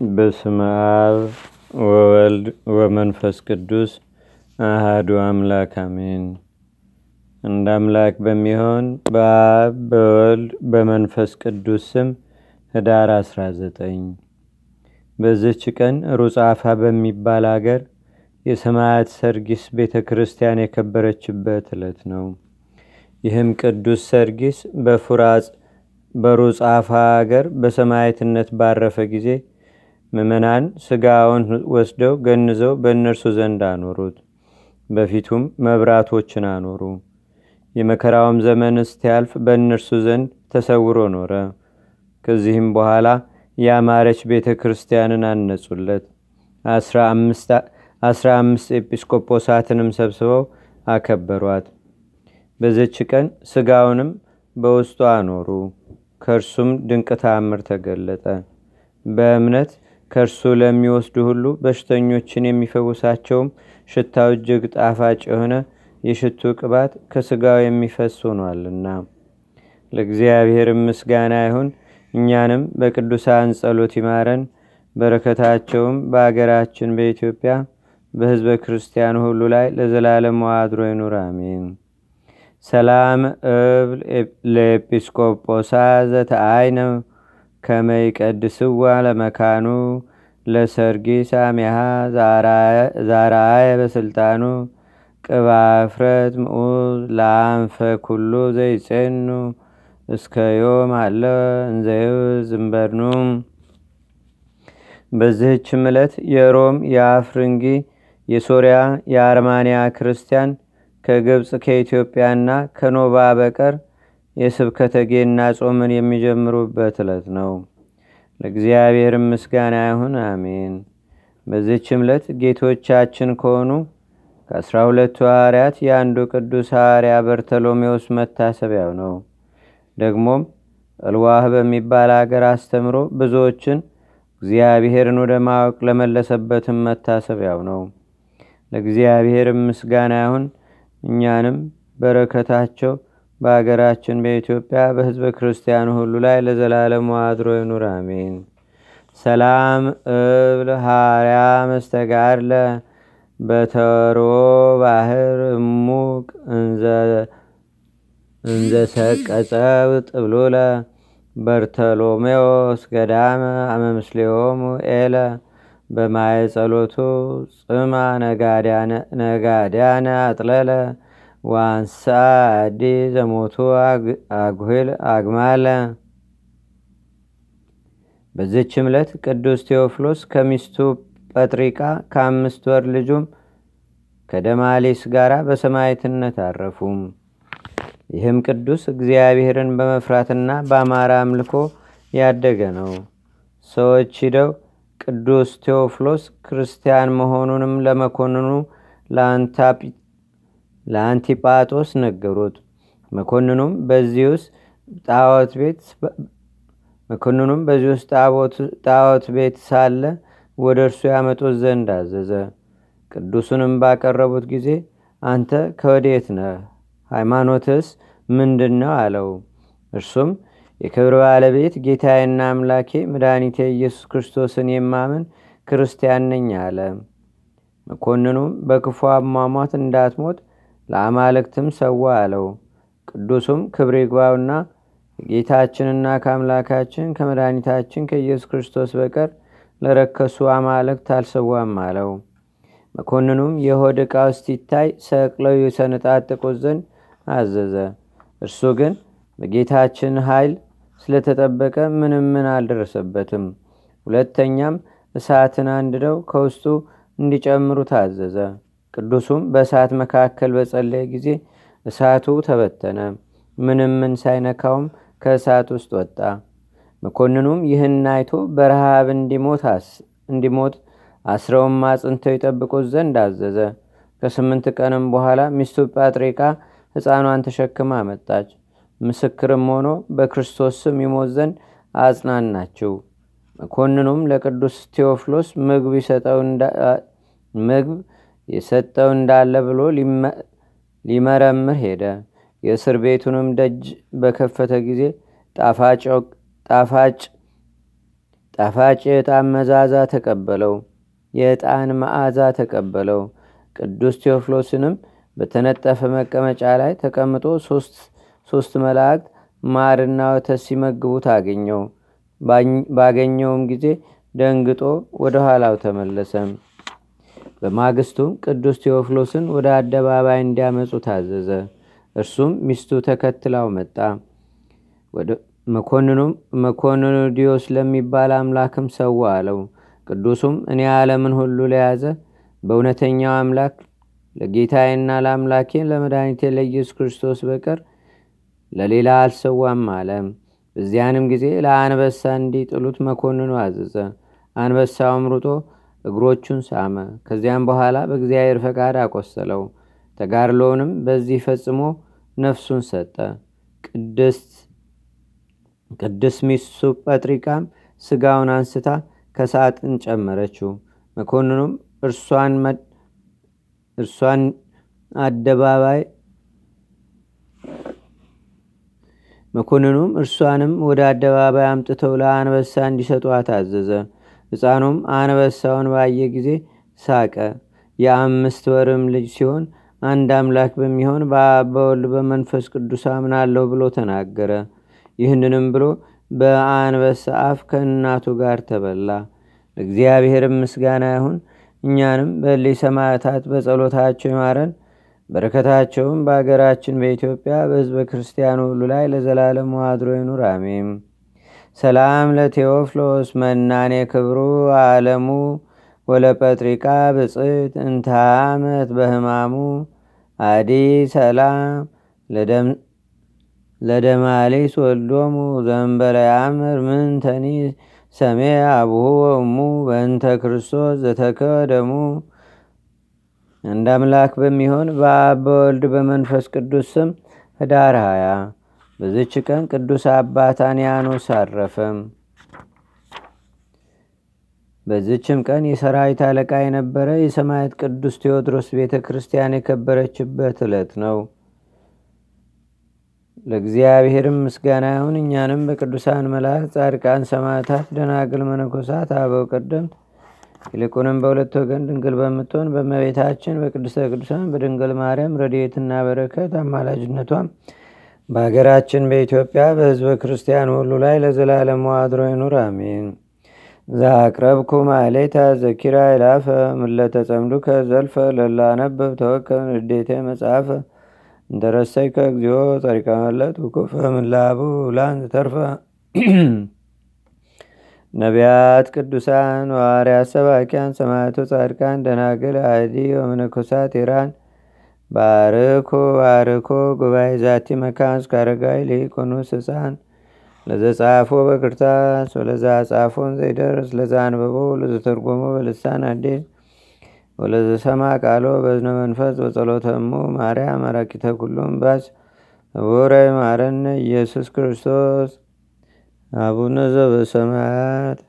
በስመ አብ ወወልድ ወመንፈስ ቅዱስ አህዱ አምላክ አሜን። እንደ አምላክ በሚሆን በአብ በወልድ በመንፈስ ቅዱስ ስም ህዳር 19 በዝች ቀን ሩጻፋ በሚባል አገር የሰማያት ሰርጊስ ቤተ ክርስቲያን የከበረችበት ዕለት ነው። ይህም ቅዱስ ሰርጊስ በፉራጽ በሩጻፋ አገር በሰማያትነት ባረፈ ጊዜ ምዕመናን ስጋውን ወስደው ገንዘው በእነርሱ ዘንድ አኖሩት። በፊቱም መብራቶችን አኖሩ። የመከራውም ዘመን እስቲያልፍ በእነርሱ ዘንድ ተሰውሮ ኖረ። ከዚህም በኋላ ያማረች ቤተ ክርስቲያንን አነጹለት። አስራ አምስት ኤጲስቆጶሳትንም ሰብስበው አከበሯት። በዘች ቀን ስጋውንም በውስጡ አኖሩ። ከእርሱም ድንቅ ተአምር ተገለጠ። በእምነት ከእርሱ ለሚወስዱ ሁሉ በሽተኞችን የሚፈውሳቸውም ሽታው እጅግ ጣፋጭ የሆነ የሽቱ ቅባት ከስጋው የሚፈስ ሆኗልና። ለእግዚአብሔር ምስጋና ይሁን። እኛንም በቅዱሳን ጸሎት ይማረን። በረከታቸውም በአገራችን በኢትዮጵያ በህዝበ ክርስቲያኑ ሁሉ ላይ ለዘላለም ዋድሮ ይኑር፣ አሜን። ሰላም እብል ለኤጲስቆጶሳ ዘተአይነ ከመይቀድስዋ ለመካኑ ለሰርጊ ሳሚሃ ዛራየ በስልጣኑ ቅባ እፍረት ምዑዝ ለአንፈ ኩሉ ዘይጼኑ እስከ ዮም አለ እንዘይው ዝንበርኑ። በዚህችም ዕለት የሮም የአፍርንጊ የሶሪያ የአርማንያ ክርስቲያን ከግብፅ ከኢትዮጵያና ከኖባ በቀር የስብከተ ጌና ጾምን የሚጀምሩበት ዕለት ነው። ለእግዚአብሔር ምስጋና ይሁን፣ አሜን። በዚህችም ዕለት ጌቶቻችን ከሆኑ ከአስራ ሁለቱ ሐዋርያት የአንዱ ቅዱስ ሐዋርያ በርተሎሜዎስ መታሰቢያው ነው። ደግሞም እልዋህ በሚባል አገር አስተምሮ ብዙዎችን እግዚአብሔርን ወደ ማወቅ ለመለሰበትም መታሰቢያው ነው። ለእግዚአብሔር ምስጋና ይሁን። እኛንም በረከታቸው በአገራችን በኢትዮጵያ በህዝበ ክርስቲያኑ ሁሉ ላይ ለዘላለሙ አድሮ ይኑር፣ አሜን። ሰላም እብል ሃርያ መስተጋድለ በተሮ ባህር እሙቅ እንዘ ሰቀጸብ ጥብሉለ በርተሎሜዎስ ገዳመ አመምስሌዎሙ ኤለ በማየ ጸሎቱ ጽማ ነጋድያነ አጥለለ ዋንሳ አዲ ዘሞቱ አጉል አግማለ። በዚች ዕለት ቅዱስ ቴዎፍሎስ ከሚስቱ ጰጥሪቃ ከአምስት ወር ልጁም ከደማሊስ ጋር በሰማይትነት አረፉም። ይህም ቅዱስ እግዚአብሔርን በመፍራትና በአማራ አምልኮ ያደገ ነው። ሰዎች ሂደው ቅዱስ ቴዎፍሎስ ክርስቲያን መሆኑንም ለመኮንኑ ለአንቲጳጦስ ነገሩት። መኮንኑም በዚህ ውስጥ ጣዖት ቤት መኮንኑም በዚህ ውስጥ ጣዖት ቤት ሳለ ወደ እርሱ ያመጡት ዘንድ አዘዘ። ቅዱሱንም ባቀረቡት ጊዜ አንተ ከወዴት ነህ? ሃይማኖትስ ምንድን ነው? አለው። እርሱም የክብር ባለቤት ጌታዬና አምላኬ መድኃኒቴ ኢየሱስ ክርስቶስን የማምን ክርስቲያን ነኝ አለ። መኮንኑም በክፉ አሟሟት እንዳትሞት ለአማልክትም ሰዋ አለው። ቅዱሱም ክብር ይግባውና ከጌታችንና ከአምላካችን ከመድኃኒታችን ከኢየሱስ ክርስቶስ በቀር ለረከሱ አማልክት አልሰዋም አለው። መኮንኑም የሆድ ዕቃ ውስጥ ይታይ ሰቅለው የሰነጣጥቁት ዘንድ አዘዘ። እርሱ ግን በጌታችን ኃይል ስለተጠበቀ ምንም ምን አልደረሰበትም። ሁለተኛም እሳትን አንድደው ከውስጡ እንዲጨምሩ ታዘዘ። ቅዱሱም በእሳት መካከል በጸለየ ጊዜ እሳቱ ተበተነ። ምንም ምን ሳይነካውም ከእሳት ውስጥ ወጣ። መኮንኑም ይህን አይቶ በረሃብ እንዲሞት አስረውም አጽንተው ይጠብቁት ዘንድ አዘዘ። ከስምንት ቀንም በኋላ ሚስቱ ጳጥሪቃ ሕፃኗን ተሸክማ መጣች። ምስክርም ሆኖ በክርስቶስ ስም ይሞት ዘንድ አጽናናችው። መኮንኑም ለቅዱስ ቴዎፍሎስ ምግብ የሰጠው እንዳለ ብሎ ሊመረምር ሄደ። የእስር ቤቱንም ደጅ በከፈተ ጊዜ ጣፋጭ ጣፋጭ የዕጣን መዛዛ ተቀበለው። የዕጣን መዓዛ ተቀበለው። ቅዱስ ቴዎፍሎስንም በተነጠፈ መቀመጫ ላይ ተቀምጦ ሶስት መላእክት ማርና ወተት ሲመግቡት አገኘው። ባገኘውም ጊዜ ደንግጦ ወደ ኋላው ተመለሰም በማግስቱም ቅዱስ ቴዎፍሎስን ወደ አደባባይ እንዲያመጡ ታዘዘ። እርሱም ሚስቱ ተከትላው መጣ። መኮንኑ ዲዮስ ለሚባል አምላክም ሰዋ አለው። ቅዱሱም እኔ ዓለምን ሁሉ ለያዘ በእውነተኛው አምላክ ለጌታዬና ለአምላኬ ለመድኃኒቴ ለኢየሱስ ክርስቶስ በቀር ለሌላ አልሰዋም አለ። በዚያንም ጊዜ ለአንበሳ እንዲጥሉት መኮንኑ አዘዘ። አንበሳውም ሩጦ እግሮቹን ሳመ። ከዚያም በኋላ በእግዚአብሔር ፈቃድ አቆሰለው። ተጋድሎውንም በዚህ ፈጽሞ ነፍሱን ሰጠ። ቅድስት ሚስቱ ጰጥሪቃም ስጋውን አንስታ ከሳጥን ጨመረችው። መኮንኑም እርሷን አደባባይ መኮንኑም እርሷንም ወደ አደባባይ አምጥተው ለአንበሳ እንዲሰጧት አዘዘ ሕፃኑም አንበሳውን ባየ ጊዜ ሳቀ። የአምስት ወርም ልጅ ሲሆን አንድ አምላክ በሚሆን በአብ በወልድ በመንፈስ ቅዱስ አምናለሁ ብሎ ተናገረ። ይህንንም ብሎ በአንበሳ አፍ ከእናቱ ጋር ተበላ። ለእግዚአብሔርም ምስጋና ይሁን። እኛንም በሊ ሰማዕታት በጸሎታቸው ይማረን። በረከታቸውም በአገራችን በኢትዮጵያ በህዝበ ክርስቲያኑ ሁሉ ላይ ለዘላለም ዋድሮ ይኑር አሜም ሰላም ለቴዎፍሎስ መናኔ ክብሩ አለሙ ወለጰጥሪቃ ብፅት እንታመት በህማሙ አዲ ሰላም ለደማሊስ ወልዶሙ ዘንበለ ያምር ምንተኒ ሰሜ አብሁ ወሙ በእንተ ክርስቶስ ዘተከደሙ። እንደ አምላክ በሚሆን በአብ በወልድ በመንፈስ ቅዱስ ስም ህዳር 20 በዝች ቀን ቅዱስ አባት አንያኖስ አረፈም። በዝችም ቀን የሰራዊት አለቃ የነበረ የሰማያት ቅዱስ ቴዎድሮስ ቤተ ክርስቲያን የከበረችበት ዕለት ነው። ለእግዚአብሔርም ምስጋና ይሁን። እኛንም በቅዱሳን መላእክት ጻድቃን ሰማዕታት ደናግል መነኮሳት አበው ቀደምት ይልቁንም በሁለት ወገን ድንግል በምትሆን በመቤታችን በቅድስተ ቅዱሳን በድንግል ማርያም ረድኤትና በረከት አማላጅነቷም በሀገራችን በኢትዮጵያ በህዝበ ክርስቲያን ሁሉ ላይ ለዘላለም ዋድሮ ይኑር አሜን። ዛቅረብኩ ማሌታ ዘኪራ ይላፈ ምለተጸምዱከ ዘልፈ ለላነበብ ተወከብ ንዴቴ መጽሐፈ እንተረሰይከ እግዚኦ ጸሪቀ መለት ውኩፈ ምላቡ ላን ተርፈ። ነቢያት ቅዱሳን ዋርያት ሰባኪያን ሰማዕቶ ጻድቃን ደናግል አዲ ወመነኮሳት ኢራን ባርኮ ባርኮ ጉባኤ ዛቲ መካን እስካረጋይ ሊቆኑስ ህፃን ለዘጻፎ በክርታስ ወለዛ ጻፎን ዘይደርስ ለዛ አንበቦ ለዘተርጎሞ በልሳን አዴስ ወለዘሰማ ቃሎ በዝነ መንፈስ በጸሎተሙ ማርያም አራቂተ ኩሉም ባስ ህቡረ ማረነ ኢየሱስ ክርስቶስ። አቡነ ዘበሰማያት